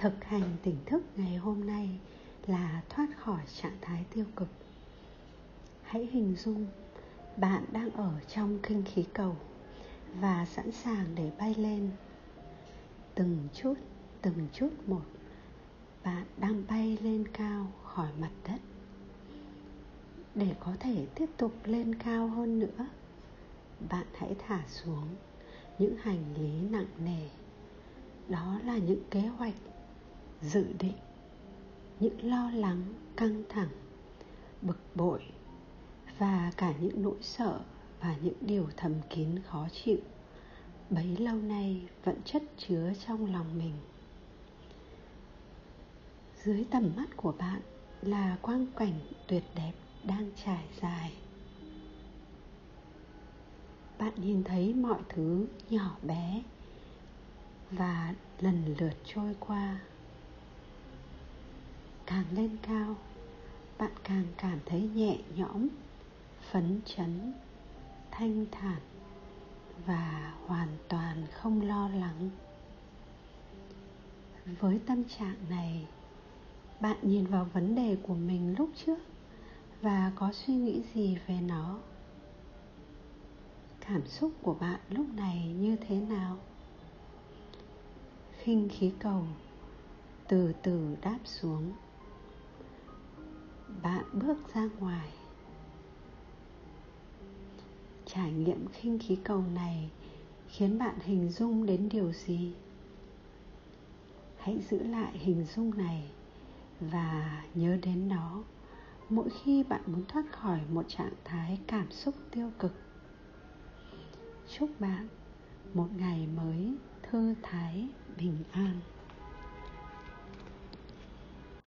thực hành tỉnh thức ngày hôm nay là thoát khỏi trạng thái tiêu cực. Hãy hình dung bạn đang ở trong kinh khí cầu và sẵn sàng để bay lên. Từng chút từng chút một, bạn đang bay lên cao khỏi mặt đất. Để có thể tiếp tục lên cao hơn nữa, bạn hãy thả xuống những hành lý nặng nề. Đó là những kế hoạch dự định. Những lo lắng, căng thẳng, bực bội và cả những nỗi sợ và những điều thầm kín khó chịu, bấy lâu nay vẫn chất chứa trong lòng mình. Dưới tầm mắt của bạn là quang cảnh tuyệt đẹp đang trải dài. Bạn nhìn thấy mọi thứ nhỏ bé và lần lượt trôi qua càng lên cao, bạn càng cảm thấy nhẹ nhõm, phấn chấn, thanh thản và hoàn toàn không lo lắng. Với tâm trạng này, bạn nhìn vào vấn đề của mình lúc trước và có suy nghĩ gì về nó? Cảm xúc của bạn lúc này như thế nào? Khinh khí cầu từ từ đáp xuống bạn bước ra ngoài. Trải nghiệm khinh khí cầu này khiến bạn hình dung đến điều gì? Hãy giữ lại hình dung này và nhớ đến nó mỗi khi bạn muốn thoát khỏi một trạng thái cảm xúc tiêu cực. Chúc bạn một ngày mới thư thái, bình an.